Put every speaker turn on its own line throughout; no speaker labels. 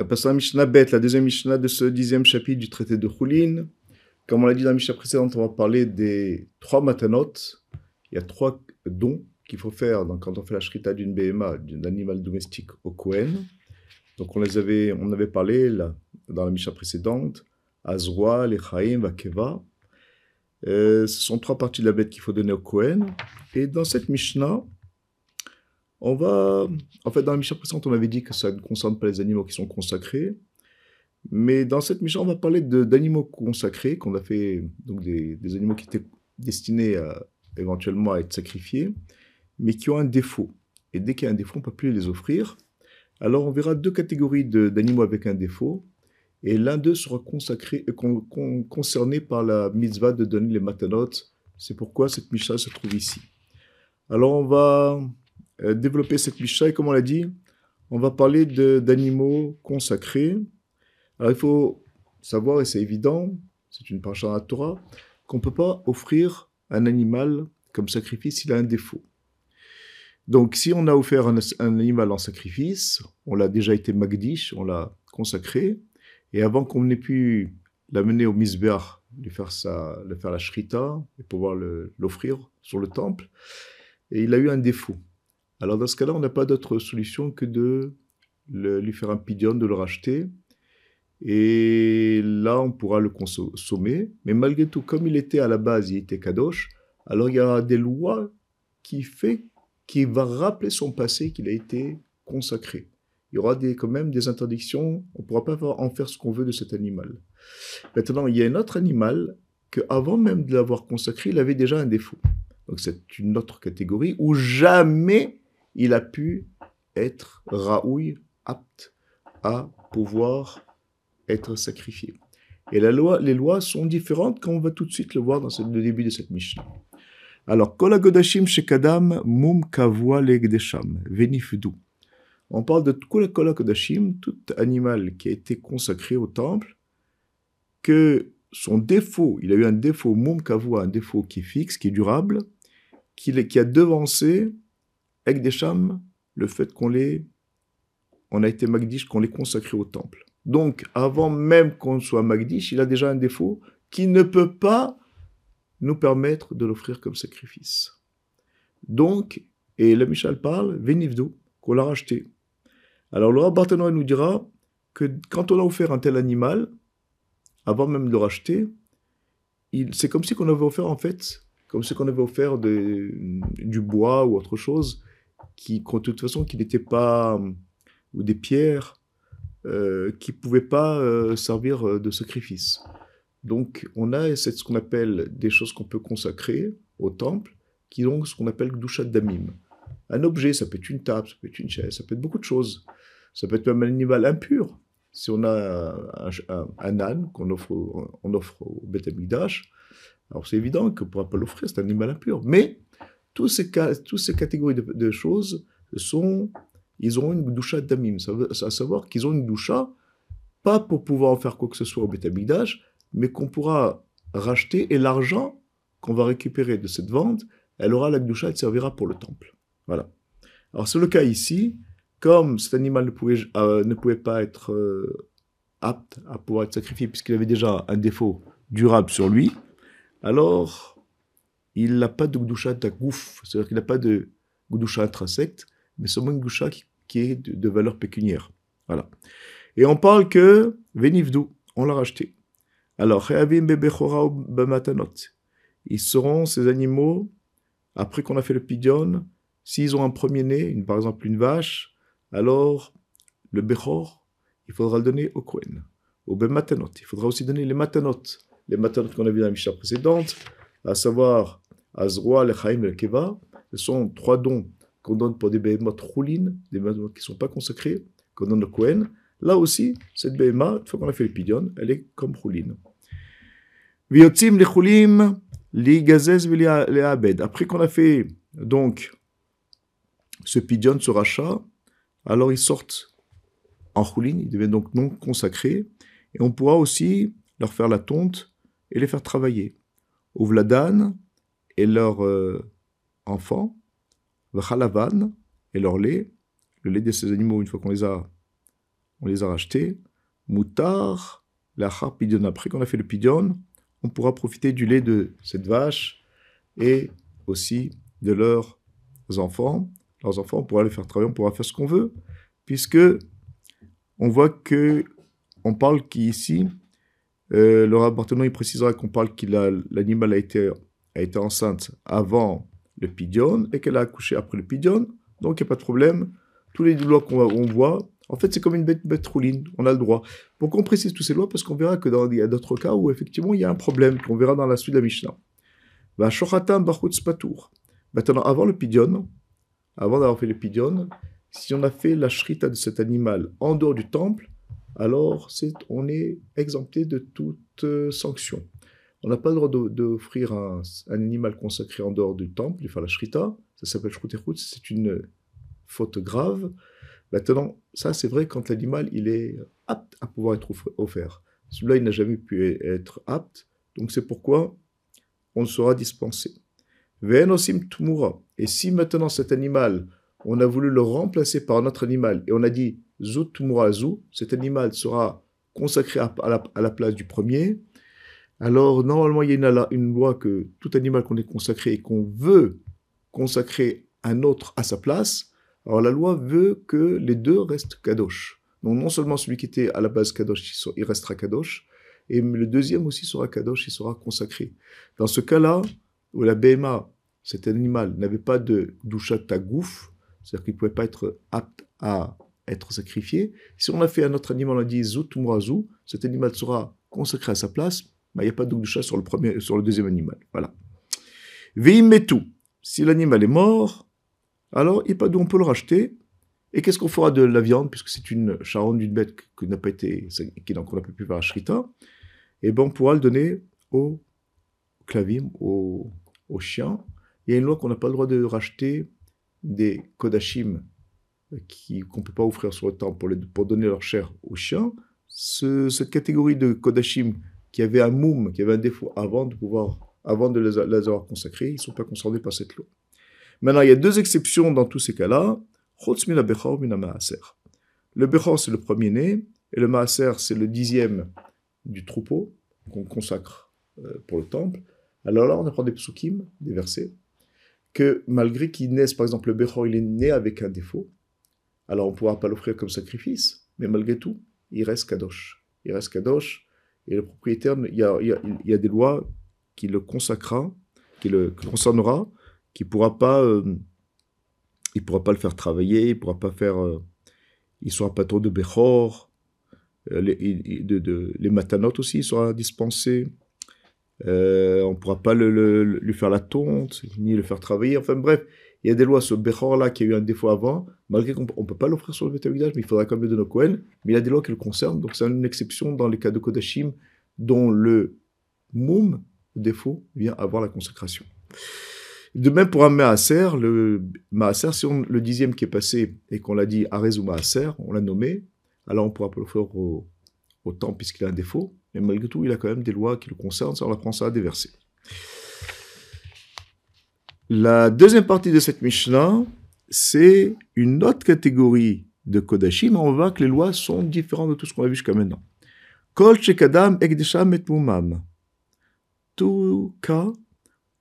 On a passé à Mishnah Bet, la deuxième Mishnah de ce dixième chapitre du traité de Choulin. Comme on l'a dit dans la Mishnah précédente, on va parler des trois matanot. Il y a trois dons qu'il faut faire donc, quand on fait la shrita d'une BMA, d'un animal domestique au Kohen. Donc on les avait, on avait parlé là, dans la Mishnah précédente, Azroa, Lechaim, Vakeva. Euh, ce sont trois parties de la bête qu'il faut donner au Kohen. Et dans cette Mishnah, on va. En fait, dans la Mishnah précédente, on avait dit que ça ne concerne pas les animaux qui sont consacrés. Mais dans cette Mishnah, on va parler d'animaux consacrés, qu'on a fait, donc des, animaux qui étaient destinés à, éventuellement à être sacrifiés, mais qui ont un défaut. Et dès qu'il y a un défaut, on ne peut plus les offrir. Alors, on verra deux catégories d'animaux avec un défaut et l'un d'eux sera consacré, euh, concerné par la mitzvah de donner les matanot. C'est pourquoi cette Mishnah se trouve ici. Alors on va développer cette Mishnah et comme on l'a dit, on va parler d'animaux consacrés. Alors il faut savoir, et c'est évident, c'est une parcha à Torah, qu'on ne peut pas offrir un animal comme sacrifice s'il a un défaut. Donc si on a offert un, animal en sacrifice, on l'a déjà été magdish, on l'a consacré, et avant qu'on ait pu l'amener au misbeach, lui faire, sa, lui faire la shrita et pouvoir l'offrir sur le temple, et il a eu un défaut. Alors dans ce cas-là, on n'a pas d'autre solution que de lui faire un pidion, de le racheter. Et là, on pourra le consommer. Mais malgré tout, comme il était à la base, il était kadosh, alors il y a des lois qui fait qui va rappeler son passé qu'il a été consacré il y aura quand même des interdictions. On ne pourra pas en faire ce qu'on veut de cet animal. Maintenant, il y a un autre animal que, avant même de l'avoir consacré, il avait déjà un défaut. Donc c'est une autre catégorie où jamais il a pu être raouille, apte à pouvoir être sacrifié. Et la loi, les lois sont différentes quand on va tout de suite le voir dans le début de cette Mishnah. Alors, Kol Agodashim Shekadam Mum Legdesham Venifdu. On parle de Kula Kodashim, tout animal qui a été consacré au temple, que son défaut, il a eu un défaut, Mum Kavua, un défaut qui est fixe, qui est durable, qui, qui a devancé, avec des chams, le fait qu'on les, on a été Magdish, qu'on les consacré au temple. Donc, avant même qu'on soit Magdish, il a déjà un défaut qui ne peut pas nous permettre de l'offrir comme sacrifice. Donc, et le Michel parle, Venivdo, qu'on l'a racheté. Alors le Rav nous dira que quand on a offert un tel animal, avant même de le racheter, c'est comme si on avait offert en fait, comme si on avait offert du bois ou autre chose, qui, de toute façon, qui n'était pas, ou des pierres, euh, qui ne pouvaient pas euh, servir de sacrifice. Donc on a ce qu'on appelle des choses qu'on peut consacrer au temple, qui sont ce qu'on appelle Gdushat Damim un objet, ça peut être une table, ça peut être une chaise, ça peut être beaucoup de choses. Ça peut être même un animal impur. Si on a un, âne qu'on offre, on offre au Beth alors c'est évident qu'on ne pourra pas l'offrir, c'est un animal impur. Mais ces, toutes ces catégories de, choses sont, ils ont une doucha d'amim, à savoir qu'ils ont une doucha, pas pour pouvoir faire quoi que ce soit au Beth mais qu'on pourra racheter et l'argent qu'on va récupérer de cette vente, elle aura la doucha, elle servira pour le temple. Voilà. Alors c'est le cas ici, comme cet animal ne pouvait, euh, ne pouvait pas être euh, apte à pouvoir être sacrifié puisqu'il avait déjà un défaut durable sur lui, alors il n'a pas de gdusha takouf, c'est-à-dire qu'il n'a pas de gdusha intrinsèque, mais seulement une gdusha qui, est de, valeur pécuniaire. Voilà. Et on parle que Venivdu, on l'a racheté. Alors, ils seront ces animaux, après qu'on a fait le pidion, S'ils ont un premier-né, par exemple une vache, alors le Bechor, il faudra le donner au Kohen. Au Ben Matanot, il faudra aussi donner les Matanot. Les Matanot qu'on a vu dans la Mishnah précédente, à savoir Azroa, le Chaim et le Keva, ce sont trois dons qu'on donne pour des Behemot Roulin, des Behemot qui ne sont pas consacrés, qu'on donne au Kohen. Là aussi, cette Behemah, une fois qu'on a fait le Pidion, elle est comme Roulin. Viotzim les Choulim, li Gazez les Abed. Après qu'on a fait donc ce pidion, ce rachat, alors ils sortent en rouline, ils deviennent donc non consacrés, et on pourra aussi leur faire la tonte et les faire travailler. Ou Vladan et leurs euh, enfants, Vachalavan et leur lait, le lait de ces animaux, une fois qu'on les a on les a rachetés. Moutar, la pidion. Après qu'on a fait le pidion, on pourra profiter du lait de cette vache et aussi de leurs enfants. Leurs enfants, on pourra les faire travailler, on pourra faire ce qu'on veut, puisque on voit que on parle qu'ici, euh, le rapportement il précisera qu'on parle qu'il l'animal a été, a été enceinte avant le pidion et qu'elle a accouché après le pidion, donc il n'y a pas de problème. Tous les lois qu'on voit, en fait, c'est comme une bête, bête rouline, on a le droit. Pourquoi on précise toutes ces lois Parce qu'on verra que dans, y a d'autres cas où effectivement il y a un problème, qu'on verra dans la suite de la Mishnah. Maintenant, avant le pidion, avant d'avoir fait le pidion, si on a fait la shrita de cet animal en dehors du temple, alors on est exempté de toute euh, sanction. On n'a pas le droit d'offrir un, animal consacré en dehors du temple, faire la shrita, ça s'appelle shrutechut, c'est une faute grave. Maintenant, ça c'est vrai quand l'animal il est apte à pouvoir être offert. Celui-là, il n'a jamais pu être apte, donc c'est pourquoi on sera dispensé. Ve'enosim tumura. Et si maintenant cet animal, on a voulu le remplacer par un autre animal, et on a dit Zu tumura zu, cet animal sera consacré à, la, place du premier, alors normalement il y a une, loi que tout animal qu'on est consacré et qu'on veut consacrer un autre à sa place, alors la loi veut que les deux restent kadosh. Donc non seulement celui qui était à la base kadosh, il restera kadosh, et le deuxième aussi sera kadosh, il sera consacré. Dans ce cas-là, où la BMA, cet animal, n'avait pas de doucha tagouf, c'est-à-dire qu'il ne pouvait pas être apte à être sacrifié, si on a fait un autre animal, on a dit zoutumrazu, cet animal sera consacré à sa place, il n'y a pas de sur le, premier, sur le deuxième animal. Voilà. tout. Si l'animal est mort, alors il pas d'où on peut le racheter. Et qu'est-ce qu'on fera de la viande, puisque c'est une charonne d'une bête qui n'a pas été, qui n'a pas pu faire à shrita? Eh bien, on pourra le donner au clavim, au, au chien. Il y a une loi qu'on n'a pas le droit de racheter des kodashim qu'on ne peut pas offrir sur le temps pour, pour donner leur chair aux chiens. cette catégorie de kodashim qui avait un moum, qui avait un défaut avant de pouvoir, avant de les, avoir consacrés, ils ne sont pas concernés par cette loi. Maintenant, il y a deux exceptions dans tous ces cas-là. Le bechor, c'est le premier-né, et le maaser, c'est le dixième du troupeau qu'on consacre euh, pour le temple. Alors là, on apprend des psukim, des versets, que malgré qu'il naisse, par exemple, le bechor, il est né avec un défaut, alors on ne pourra pas l'offrir comme sacrifice, mais malgré tout, il reste kadosh. Il reste kadosh, et le propriétaire, il y a, des lois qui le consacrera, qui le concernera, qui pourra pas, euh, il pourra pas le faire travailler, il pourra pas faire, euh, il sera pas de Bechor, euh, les, de, de, les matanot aussi, il sera dispensé. On pourra pas le, lui faire la tonte, ni le faire travailler. Enfin bref, il y a des lois sur Bechor là qui a eu un défaut avant, malgré qu'on ne peut pas l'offrir sur le Betamikdash, mais il faudra quand même le donner au Kohen. Mais il y a des lois qui le concernent, donc c'est une exception dans les cas de Kodashim dont le Moum, défaut, vient avoir la consécration. De même pour un Maaser, le Maaser, si on, le dixième qui est passé et qu'on l'a dit Arez ou Maaser, on l'a nommé, alors on pourra pas le faire au, temps puisqu'il a un défaut, mais malgré tout, il a quand même des lois qui le concernent, ça on apprend ça à des versets. La deuxième partie de cette Mishnah, c'est une autre catégorie de Kodashim, on voit que les lois sont différentes de tout ce qu'on a vu jusqu'à maintenant. Kol Shekadam Ekdesham et Mumam. Tout cas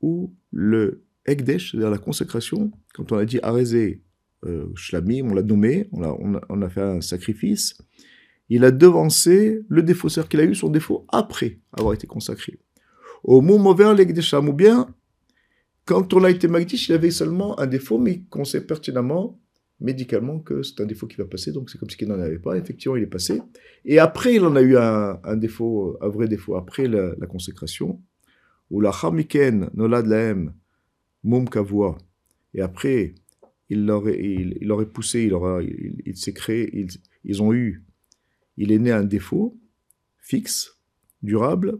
où le Ekdesh, c'est-à-dire la consécration, quand on a dit Arézé euh, Shlamim, on l'a nommé, on a, fait un sacrifice, il a devancé le défaut, qu'il a eu son défaut après avoir été consacré. Au mot mauvais, l'Ekdesham, ou bien, quand on a été Magdish, il avait seulement un défaut, mais qu'on sait pertinemment, médicalement, que c'est un défaut qui va passer, donc c'est comme si il n'en avait pas, effectivement, il est passé. Et après, il en a eu un, défaut, un vrai défaut, après la, consécration ou la Chamiken Nolad Lahem Mum Kavua, et après, il l'aurait il aurait poussé, il, aura, il, s'est créé, ils, ils ont eu, il est né un défaut fixe, durable.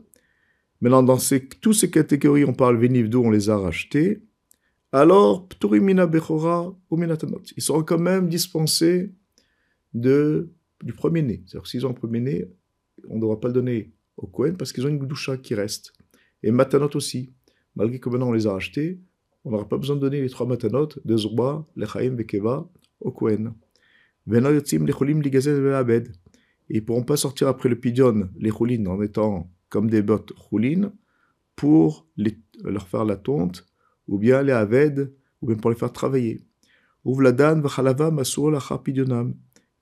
Maintenant, dans ces, toutes ces catégories, on parle Venivdo, on les a rachetés. Alors, Pturimina Bechora ou Minatanot. Ils seront quand même dispensés de, du premier-né. C'est-à-dire s'ils ont un premier-né, on ne devra pas le donner au Kohen parce qu'ils ont une doucha qui reste. Et matanot aussi. Malgré que maintenant on les a achetés, on n'aura pas besoin de donner les trois matanot de Zurba, Lechaim, Bekeva au Kohen. Vena yotzim lecholim ligazet. Et ils pourront pas sortir après le pidion, les en étant comme des bottes choulines, pour leur faire la tonte, ou bien les aved, ou bien pour les faire travailler.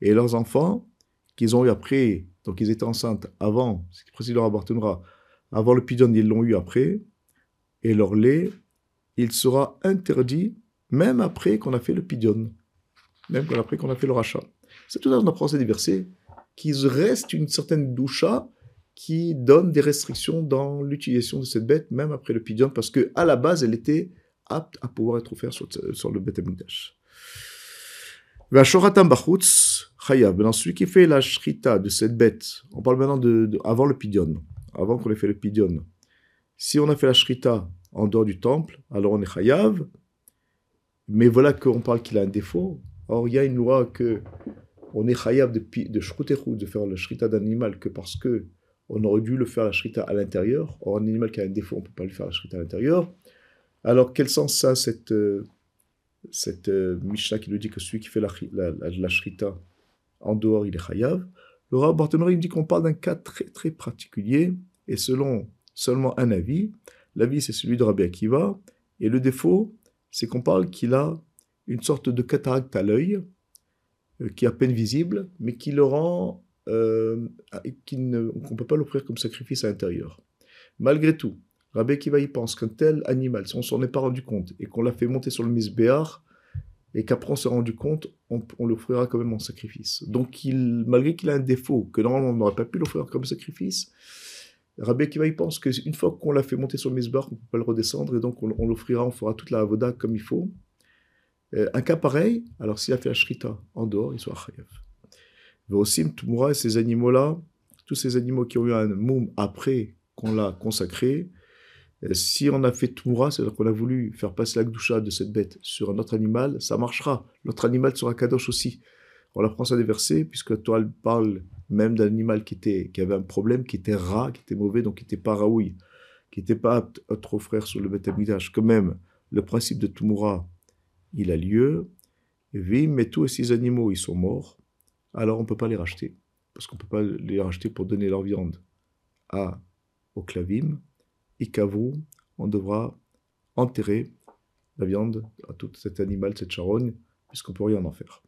Et leurs enfants, qu'ils ont eu après, donc ils étaient enceintes avant, ce qui précise leur avant le pidion, ils l'ont eu après, et leur lait, il sera interdit même après qu'on a fait le pidion, même après qu'on a fait le rachat. C'est tout à l'heure on apprend ces versets qu'il reste une certaine doucha qui donne des restrictions dans l'utilisation de cette bête, même après le pidion, parce que à la base, elle était apte à pouvoir être offerte sur, sur le Beth Amikdash. Celui qui fait la shrita de cette bête, on parle maintenant de, avant le pidion, avant qu'on ait fait le pidion. Si on a fait la shrita en dehors du temple, alors on est chayav. Mais voilà qu'on parle qu'il a un défaut. Or, il y a une loi que on est chayav de, de de faire la shrita d'animal que parce que on aurait dû le faire la shrita à l'intérieur. Or, un animal qui a un défaut, on ne peut pas le faire la shrita à l'intérieur. Alors, quel sens ça, cette, euh, cette euh, Mishnah qui nous dit que celui qui fait la, shrita en dehors, il est chayav? Le Rav Barthénory dit qu'on parle d'un cas très très particulier et selon seulement un avis. L'avis, c'est celui de Rabbi Akiva. Et le défaut, c'est qu'on parle qu'il a une sorte de cataracte à l'œil euh, qui est à peine visible, mais qui le rend. Euh, qu'on ne peut pas l'offrir comme sacrifice à l'intérieur. Malgré tout, Rabbi Akiva y pense qu'un tel animal, si on s'en est pas rendu compte et qu'on l'a fait monter sur le misbéar, et qu'après on s'est rendu compte, on, l'offrira quand même en sacrifice. Donc, il, malgré qu'il a un défaut, que normalement on n'aurait pas pu l'offrir comme sacrifice, Rabbi Akiva y pense qu'une fois qu'on l'a fait monter sur le misbéar, on ne peut pas le redescendre, et donc on, l'offrira, on fera toute la avoda comme il faut. Euh, un cas pareil, alors s'il a fait la shrita en dehors, il sera chayav. Veosim, Tumura et ces animaux-là, tous ces animaux qui ont eu un moum après qu'on l'a consacré, euh, si on a fait Tumura, c'est-à-dire qu'on a voulu faire passer la gdoucha de cette bête sur un autre animal, ça marchera. L'autre animal sera kadosh aussi. On apprend ça des versets, puisque la Torah parle même d'un animal qui, était, qui avait un problème, qui était rat, qui était mauvais, donc qui n'était pas raoui, qui n'était pas apte à être frère sur le Beth. Quand même, le principe de Tumura, il a lieu. Et Vim, mais tous ces animaux, ils sont morts. Alors on ne peut pas les racheter. Parce qu'on ne peut pas les racheter pour donner leur viande à, au clavim. Ikavu, on devra enterrer la viande à tout cet animal, cette charogne, puisqu'on ne peut rien en faire.